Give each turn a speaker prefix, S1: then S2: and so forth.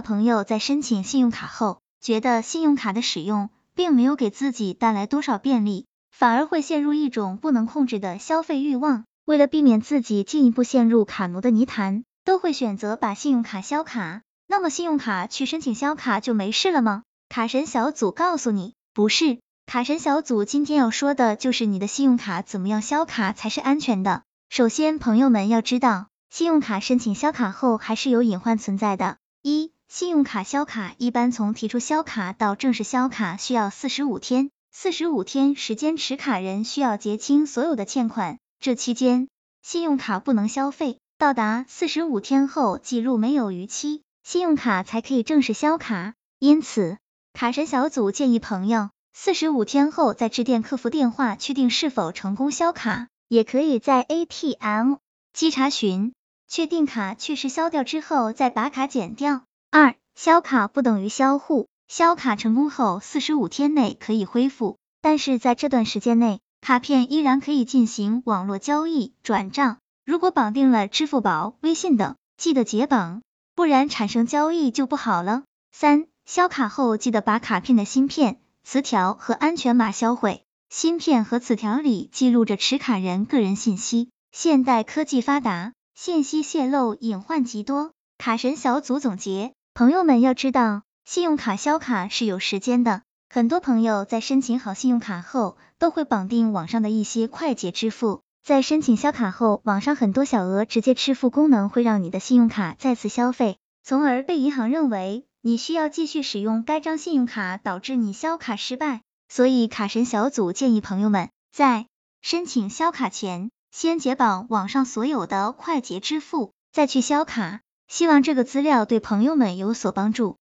S1: 朋友在申请信用卡后，觉得信用卡的使用并没有给自己带来多少便利，反而会陷入一种不能控制的消费欲望。为了避免自己进一步陷入卡奴的泥潭，都会选择把信用卡销卡。那么信用卡去申请销卡就没事了吗？卡神小组告诉你，不是。卡神小组今天要说的就是你的信用卡怎么样销卡才是安全的。首先，朋友们要知道，信用卡申请销卡后还是有隐患存在的。一、信用卡销卡一般从提出销卡到正式销卡需要四十五天，四十五天时间持卡人需要结清所有的欠款，这期间信用卡不能消费，到达四十五天后记录没有逾期，信用卡才可以正式销卡。因此，卡神小组建议朋友。四十五天后再致电客服电话确定是否成功销卡，也可以在 ATM 机查询，确定卡确实销掉之后再把卡剪掉。二、销卡不等于销户，销卡成功后四十五天内可以恢复，但是在这段时间内，卡片依然可以进行网络交易、转账。如果绑定了支付宝、微信等，记得解绑，不然产生交易就不好了。三、销卡后记得把卡片的芯片。磁条和安全码销毁，芯片和磁条里记录着持卡人个人信息。现代科技发达，信息泄露隐患极多。卡神小组总结，朋友们要知道，信用卡销卡是有时间的。很多朋友在申请好信用卡后，都会绑定网上的一些快捷支付。在申请销卡后，网上很多小额直接支付功能会让你的信用卡再次消费，从而被银行认为。你需要继续使用该张信用卡，导致你销卡失败，所以卡神小组建议朋友们在申请销卡前，先解绑网上所有的快捷支付，再去销卡。希望这个资料对朋友们有所帮助。